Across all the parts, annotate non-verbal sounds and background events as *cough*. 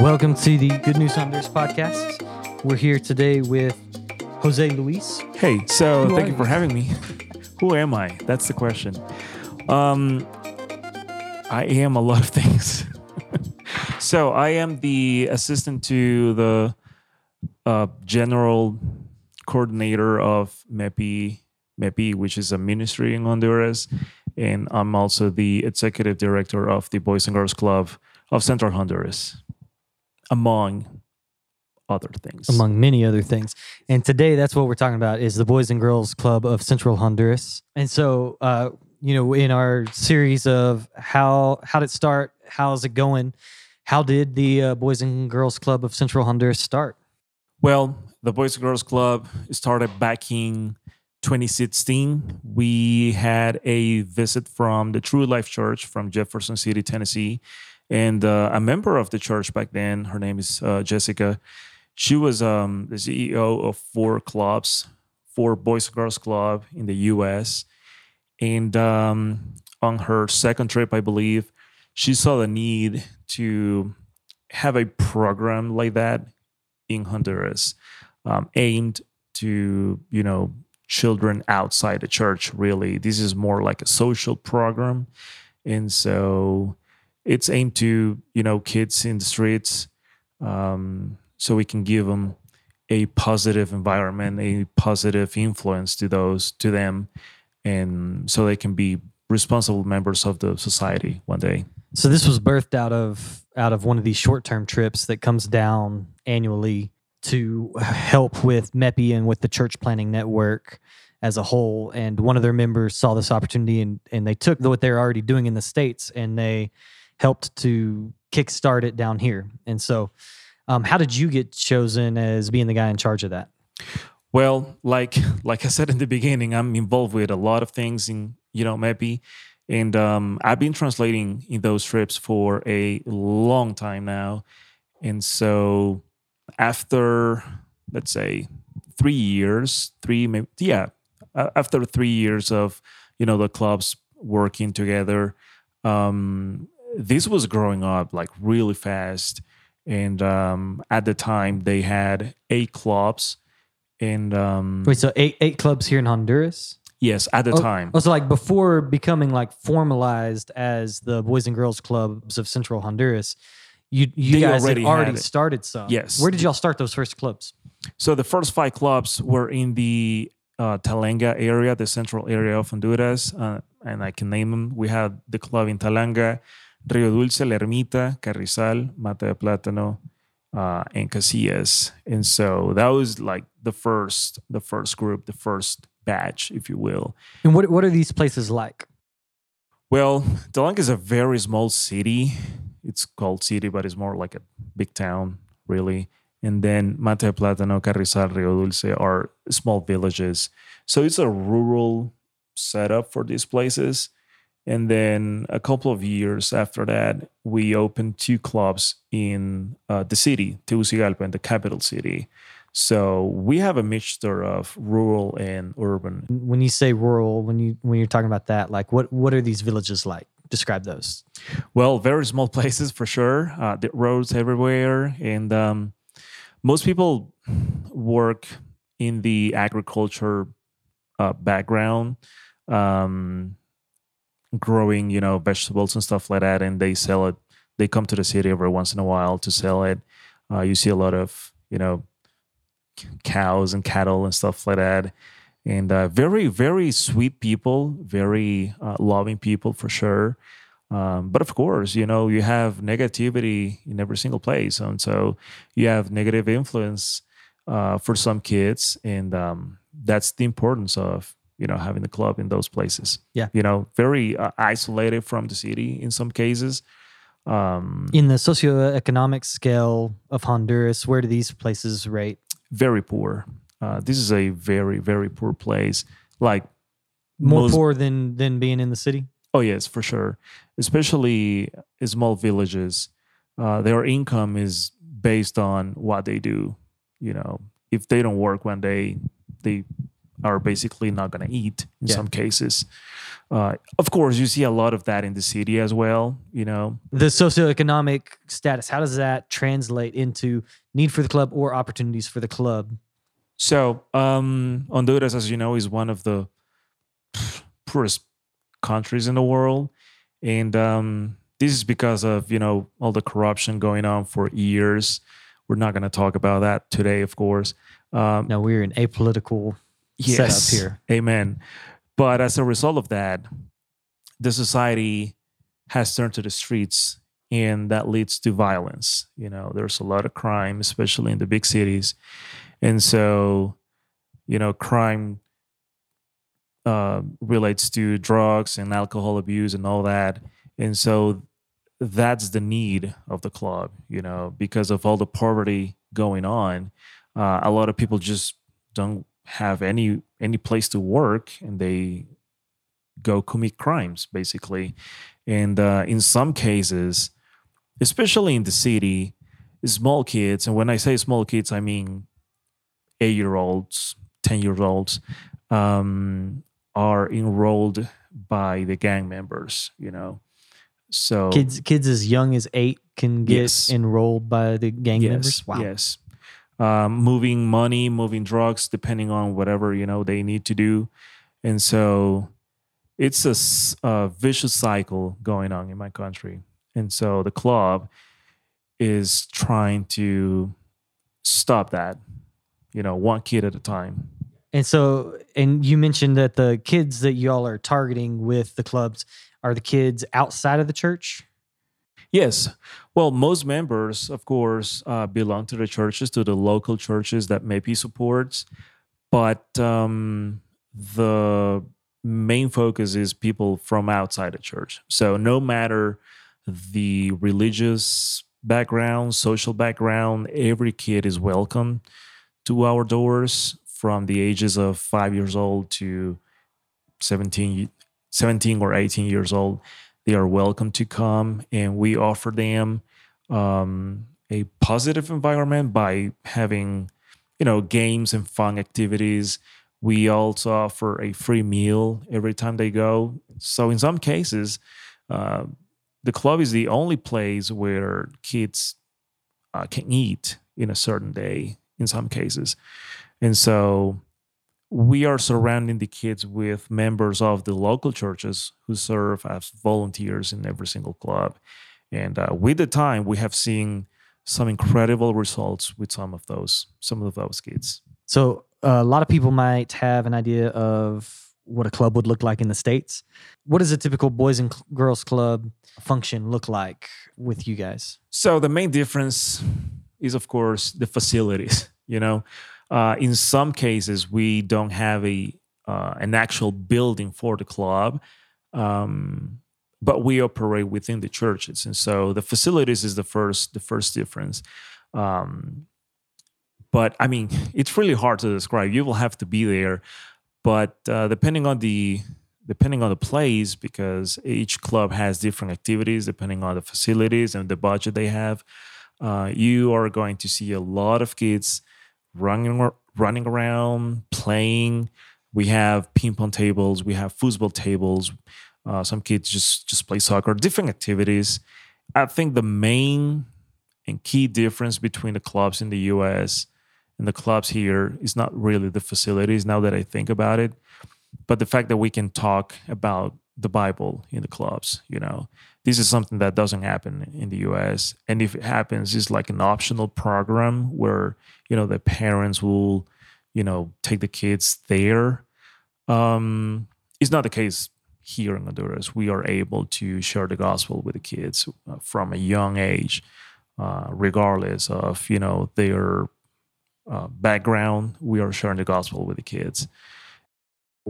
Welcome to the Good News Honduras podcast. We're here today with Jose Luis. Hey, so Who thank you for having me. Who am I? That's the question. Um, I am a lot of *laughs* things. so I am the assistant to the uh, general coordinator of MEPI, MEPI, which is a ministry in Honduras, and I'm also the executive director of the Boys and Girls Club of Central Honduras, among other things. among many other things. And today, that's what we're talking about is the Boys and Girls Club of Central Honduras. And so, uh, you know, in our series of how how did it start, how's it going, how did the uh, Boys and Girls Club of Central Honduras start? Well, the Boys and Girls Club started back in 2016. We had a visit from the True Life Church from Jefferson City, Tennessee. And uh, a member of the church back then, her name is uh, Jessica. She was um, the CEO of four clubs, four Boys and Girls Club in the US. And um, on her second trip, I believe, she saw the need to have a program like that in Honduras, um, aimed to you know children outside the church. Really, this is more like a social program, and so it's aimed to you know kids in the streets, um, so we can give them a positive environment, a positive influence to those to them, and so they can be responsible members of the society one day. So this was birthed out of out of one of these short term trips that comes down annually to help with MEPI and with the church planning network as a whole. And one of their members saw this opportunity and and they took what they're already doing in the states and they helped to kickstart it down here. And so, um, how did you get chosen as being the guy in charge of that? Well, like *laughs* like I said in the beginning, I'm involved with a lot of things in you know MEPI, and um, I've been translating in those trips for a long time now, and so after let's say three years, three maybe yeah, after three years of you know the clubs working together, um, this was growing up like really fast, and um, at the time they had eight clubs and um Wait, so eight eight clubs here in Honduras. yes at the Oh, time Oh, so like before becoming like formalized as the Boys and Girls Clubs of Central Honduras, you you They guys already had already started some. Yes. Where did y'all start those first clubs? so the first five clubs were in the uh, Talanga area the central area of Honduras uh, and I can name them we had the club in Talanga Rio Dulce La Ermita Carrizal Mata de Plátano uh, and Casillas and so that was like the first the first group the first batch if you will And what what are these places like? Well, Talanga is a very small city. It's called city, but it's more like a big town, really. And then Mata de Plátano, Carrizal, Rio Dulce are small villages. So it's a rural setup for these places. And then a couple of years after that, we opened two clubs in uh, the city, Tegucigalpa, in the capital city. So we have a mixture of rural and urban When you say rural, when you when you're talking about that, like what what are these villages like? Describe those. Well, very small *laughs* places for sure. Uh, the roads everywhere, and um, most people work in the agriculture uh, background, um, growing you know vegetables and stuff like that, and they sell it. They come to the city every once in a while to sell it. Uh, you see a lot of you know cows and cattle and stuff like that. And uh, very, very sweet people, very uh, loving people for sure. Um, but of course, you know, you have negativity in every single place. And so you have negative influence uh, for some kids. And um, that's the importance of, you know, having the club in those places. Yeah. You know, very uh, isolated from the city in some cases. Um, In the socioeconomic scale of Honduras, where do these places rate? very poor. Uh, this is a very, very poor place. Like More most- poor than than being in the city? Oh yes, for sure. Especially small villages, uh, their income is based on what they do. You know, if they don't work one day, they are basically not going to eat in Yeah. some cases. Uh, of course, you see a lot of that in the city as well. You know, The socioeconomic status, how does that translate into need for the club or opportunities for the club? So, um, Honduras, as you know, is one of the poorest countries in the world, and um, this is because of you know all the corruption going on for years. We're not going to talk about that today, of course. Um, No, we're in apolitical setup here. Amen. But as a result of that, the society has turned to the streets, and that leads to violence. You know, there's a lot of crime, especially in the big cities, and so, you know, crime uh, relates to drugs and alcohol abuse and all that, and so that's the need of the club. You know, because of all the poverty going on, uh, a lot of people just don't have any any place to work and they go commit crimes basically and uh, in some cases especially in the city small kids and when i say small kids i mean eight year olds 10 year olds um, are enrolled by the gang members you know so Kids kids as young as eight can get Yes. enrolled by the gang yes, members. Wow. Yes. Um, moving money, moving drugs, depending on whatever you know they need to do, and so it's a vicious cycle going on in my country. And so the club is trying to stop that, you know, one kid at a time. And so, and you mentioned that the kids that y'all are targeting with the clubs are the kids outside of the church. Yes. Well, most members, of course, uh, belong to the churches, to the local churches that maybe supports, but um, the main focus is people from outside the church. So no matter the religious background, social background, every kid is welcome to our doors from the ages of five years old to 17, 17 or 18 years old they are welcome to come and we offer them um, a positive environment by having you know games and fun activities. We also offer a free meal every time they go. So in some cases uh, the club is the only place where kids uh, can eat in a certain day in some cases. And so we are surrounding the kids with members of the local churches who serve as volunteers in every single club. And uh, with the time, we have seen some incredible results with some of those some of those kids. So uh, a lot of people might have an idea of what a club would look like in the states. What does a typical boys and girls club function look like with you guys? So the main difference is, of course, the facilities. *laughs* You know, uh, in some cases, we don't have a uh, an actual building for the club, um, but we operate within the churches, and so the facilities is the first the first difference. Um, but I mean, *laughs* it's really hard to describe. You will have to be there, but uh, depending on the depending on the place, because each club has different activities depending on the facilities and the budget they have. Uh, you are going to see a lot of kids running running around playing. We have ping pong tables we have football tables uh, some kids just just play soccer different activities. I think the main and key difference between the clubs in the us and the clubs here is not really the facilities now that i think about it but the fact that we can talk about the bible in the clubs you know this is something that doesn't happen in the US. And if it happens, it's like an optional program where, you know, the parents will, you know, take the kids there. Um, it's not the case here in Honduras. We are able to share the gospel with the kids uh, from a young age, uh, regardless of, you know, their uh, background. We are sharing the gospel with the kids.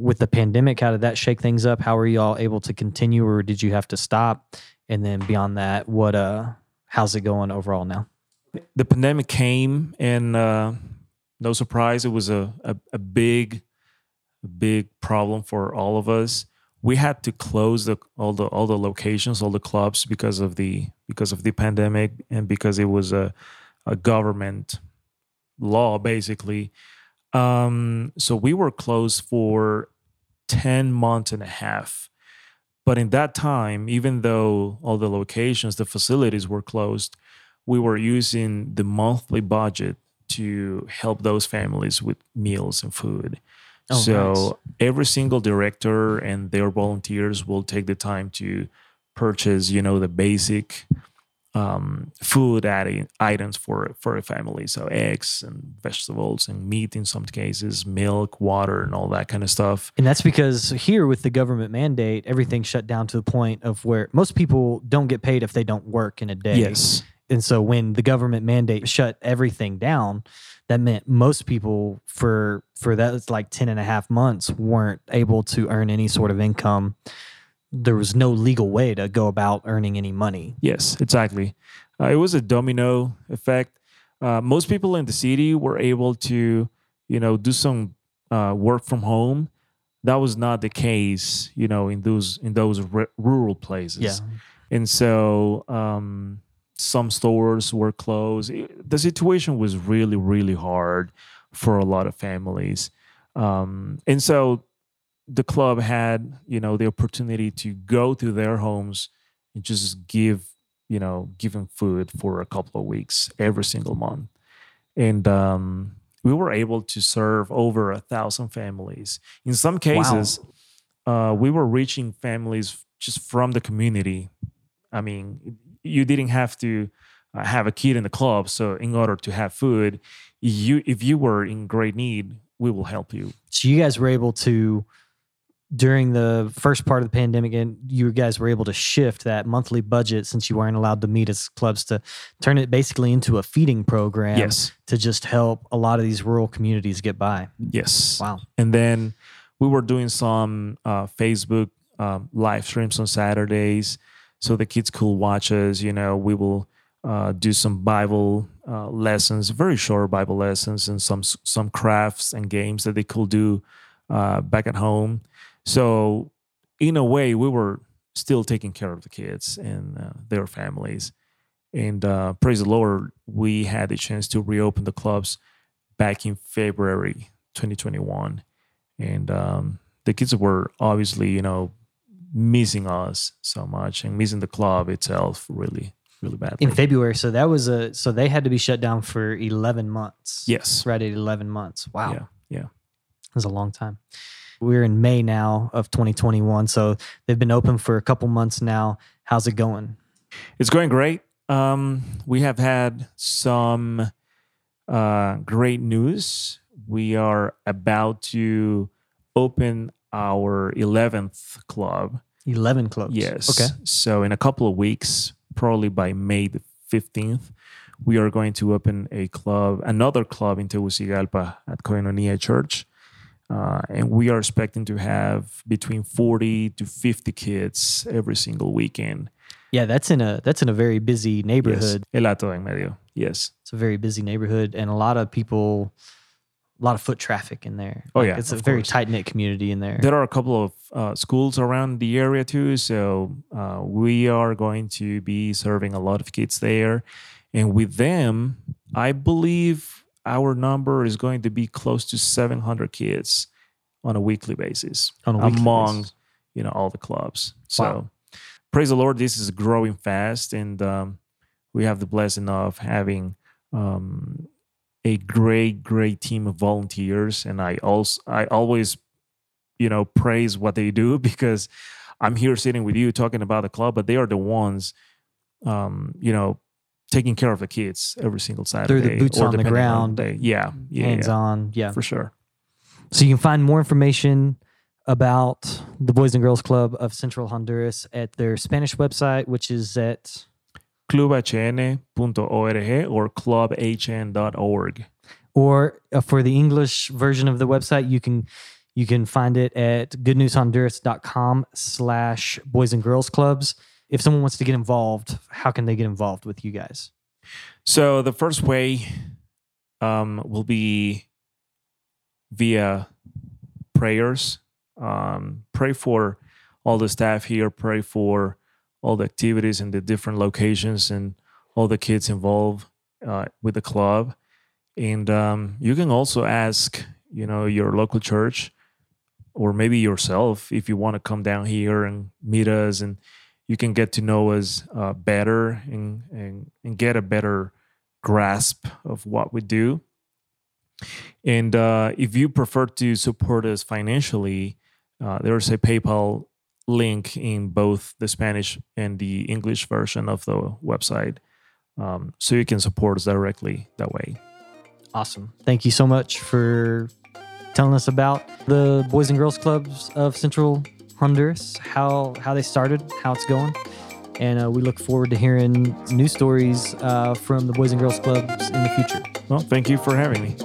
With the pandemic, how did that shake things up? How were y'all able to continue or did you have to stop? And then beyond that, what uh how's it going overall now? the pandemic came and uh, no surprise it was a, a, a big big problem for all of us we had to close the all the all the locations all the clubs because of the because of the pandemic and because it was a, a government law basically um, so we were closed for 10 months and a half But in that time, even though all the locations, the facilities were closed, we were using the monthly budget to help those families with meals and food. Oh, so nice. every single director and their volunteers will take the time to purchase, you know, the basic um, food adi- items for for a family. So eggs and vegetables and meat in some cases, milk, water, and all that kind of stuff. And that's because here with the government mandate, everything shut down to the point of where most people don't get paid if they don't work in a day. Yes. And so when the government mandate shut everything down, that meant most people for for that it's like 10 and a half months weren't able to earn any sort of income. There was no legal way to go about earning any money. Yes, exactly. Uh, it was a domino effect. Uh, most people in the city were able to, you know, do some uh, work from home. That was not the case, you know, in those in those r- rural places. Yeah. and so um, some stores were closed. It- the situation was really, really hard for a lot of families, um, and so the club had, you know, the opportunity to go to their homes and just give, you know, give them food for a couple of weeks every single month, and um, we were able to serve over a thousand families. In some cases, uh, we were reaching families just from the community. I mean, you didn't have to uh, have a kid in the club. So in order to have food, you if you were in great need, we will help you. So you guys were able to during the first part of the pandemic and you guys were able to shift that monthly budget since you weren't allowed to meet as clubs to turn it basically into a feeding program Yes, to just help a lot of these rural communities get by. yes. Wow. And then we were doing some uh, Facebook um, live streams on Saturdays, so the kids could watch us. You know, we will uh, do some Bible uh, lessons, very short Bible lessons, and some some crafts and games that they could do uh, back at home. So, in a way, we were still taking care of the kids and uh, their families. And uh, praise the Lord, we had the chance to reopen the clubs back in February 2021 and um, the kids were obviously you know missing us so much and missing the club itself really really badly In February, so that was a so they had to be shut down for 11 months. yes Right at 11 months. Wow. yeah yeah It was a long time. We're in May now of 2021, so they've been open for a couple months now. How's it going? it's going great um, we have had some uh, great news we are about to open our 11th club 11 clubs. Yes. Okay. So in a couple of weeks, probably by May the 15th, we are going to open a club, another club in Tegucigalpa at Koinonia Church. Uh, and we are expecting to have between 40 to 50 kids every single weekend. Yeah, that's in a that's in a very busy neighborhood. Yes. El Hato en medio. Yes. It's a very busy neighborhood and a lot of people a lot of foot traffic in there. Oh, Like, yeah, It's a very tight knit community in there. There are a couple of uh, schools around the area too. So uh, we are going to be serving a lot of kids there. And with them, I believe our number is going to be close to 700 kids on a weekly basis a weekly among basis. you know all the clubs. So Wow. praise the Lord, this is growing fast, and um, we have the blessing of having um, a great, great team of volunteers. And I also, I always, you know, praise what they do *laughs* because I'm here sitting with you talking about the club, but they are the ones, um, you know, taking care of the kids every single Saturday. Through the boots on the ground, day. Yeah, yeah, hands yeah, on. Yeah. for sure. So you can find more information about the Boys and Girls Club of Central Honduras at their Spanish website, which is at clubhn.org or clubhn.org. or uh, for the English version of the website, you can you can find it at goodnewshonduras.com slash boys and girls clubs. If someone wants to get involved, how can they get involved with you guys? So the first way um, will be via prayers. Um, pray for all the staff here. Pray for all the activities in the different locations and all the kids involved uh, with the club. And um, you can also ask, you know, your local church or maybe yourself if you want to come down here and meet us and you can get to know us uh, better and, and, and get a better grasp of what we do. And uh, if you prefer to support us financially, uh, there's a PayPal link in both the Spanish and the English version of the website. Um, so you can support us directly that way. Awesome. Thank you so much for telling us about the Boys and Girls Clubs of Central Honduras, how how they started, how it's going, and uh, we look forward to hearing new stories uh, from the Boys and Girls Clubs in the future. Well, thank you for having me.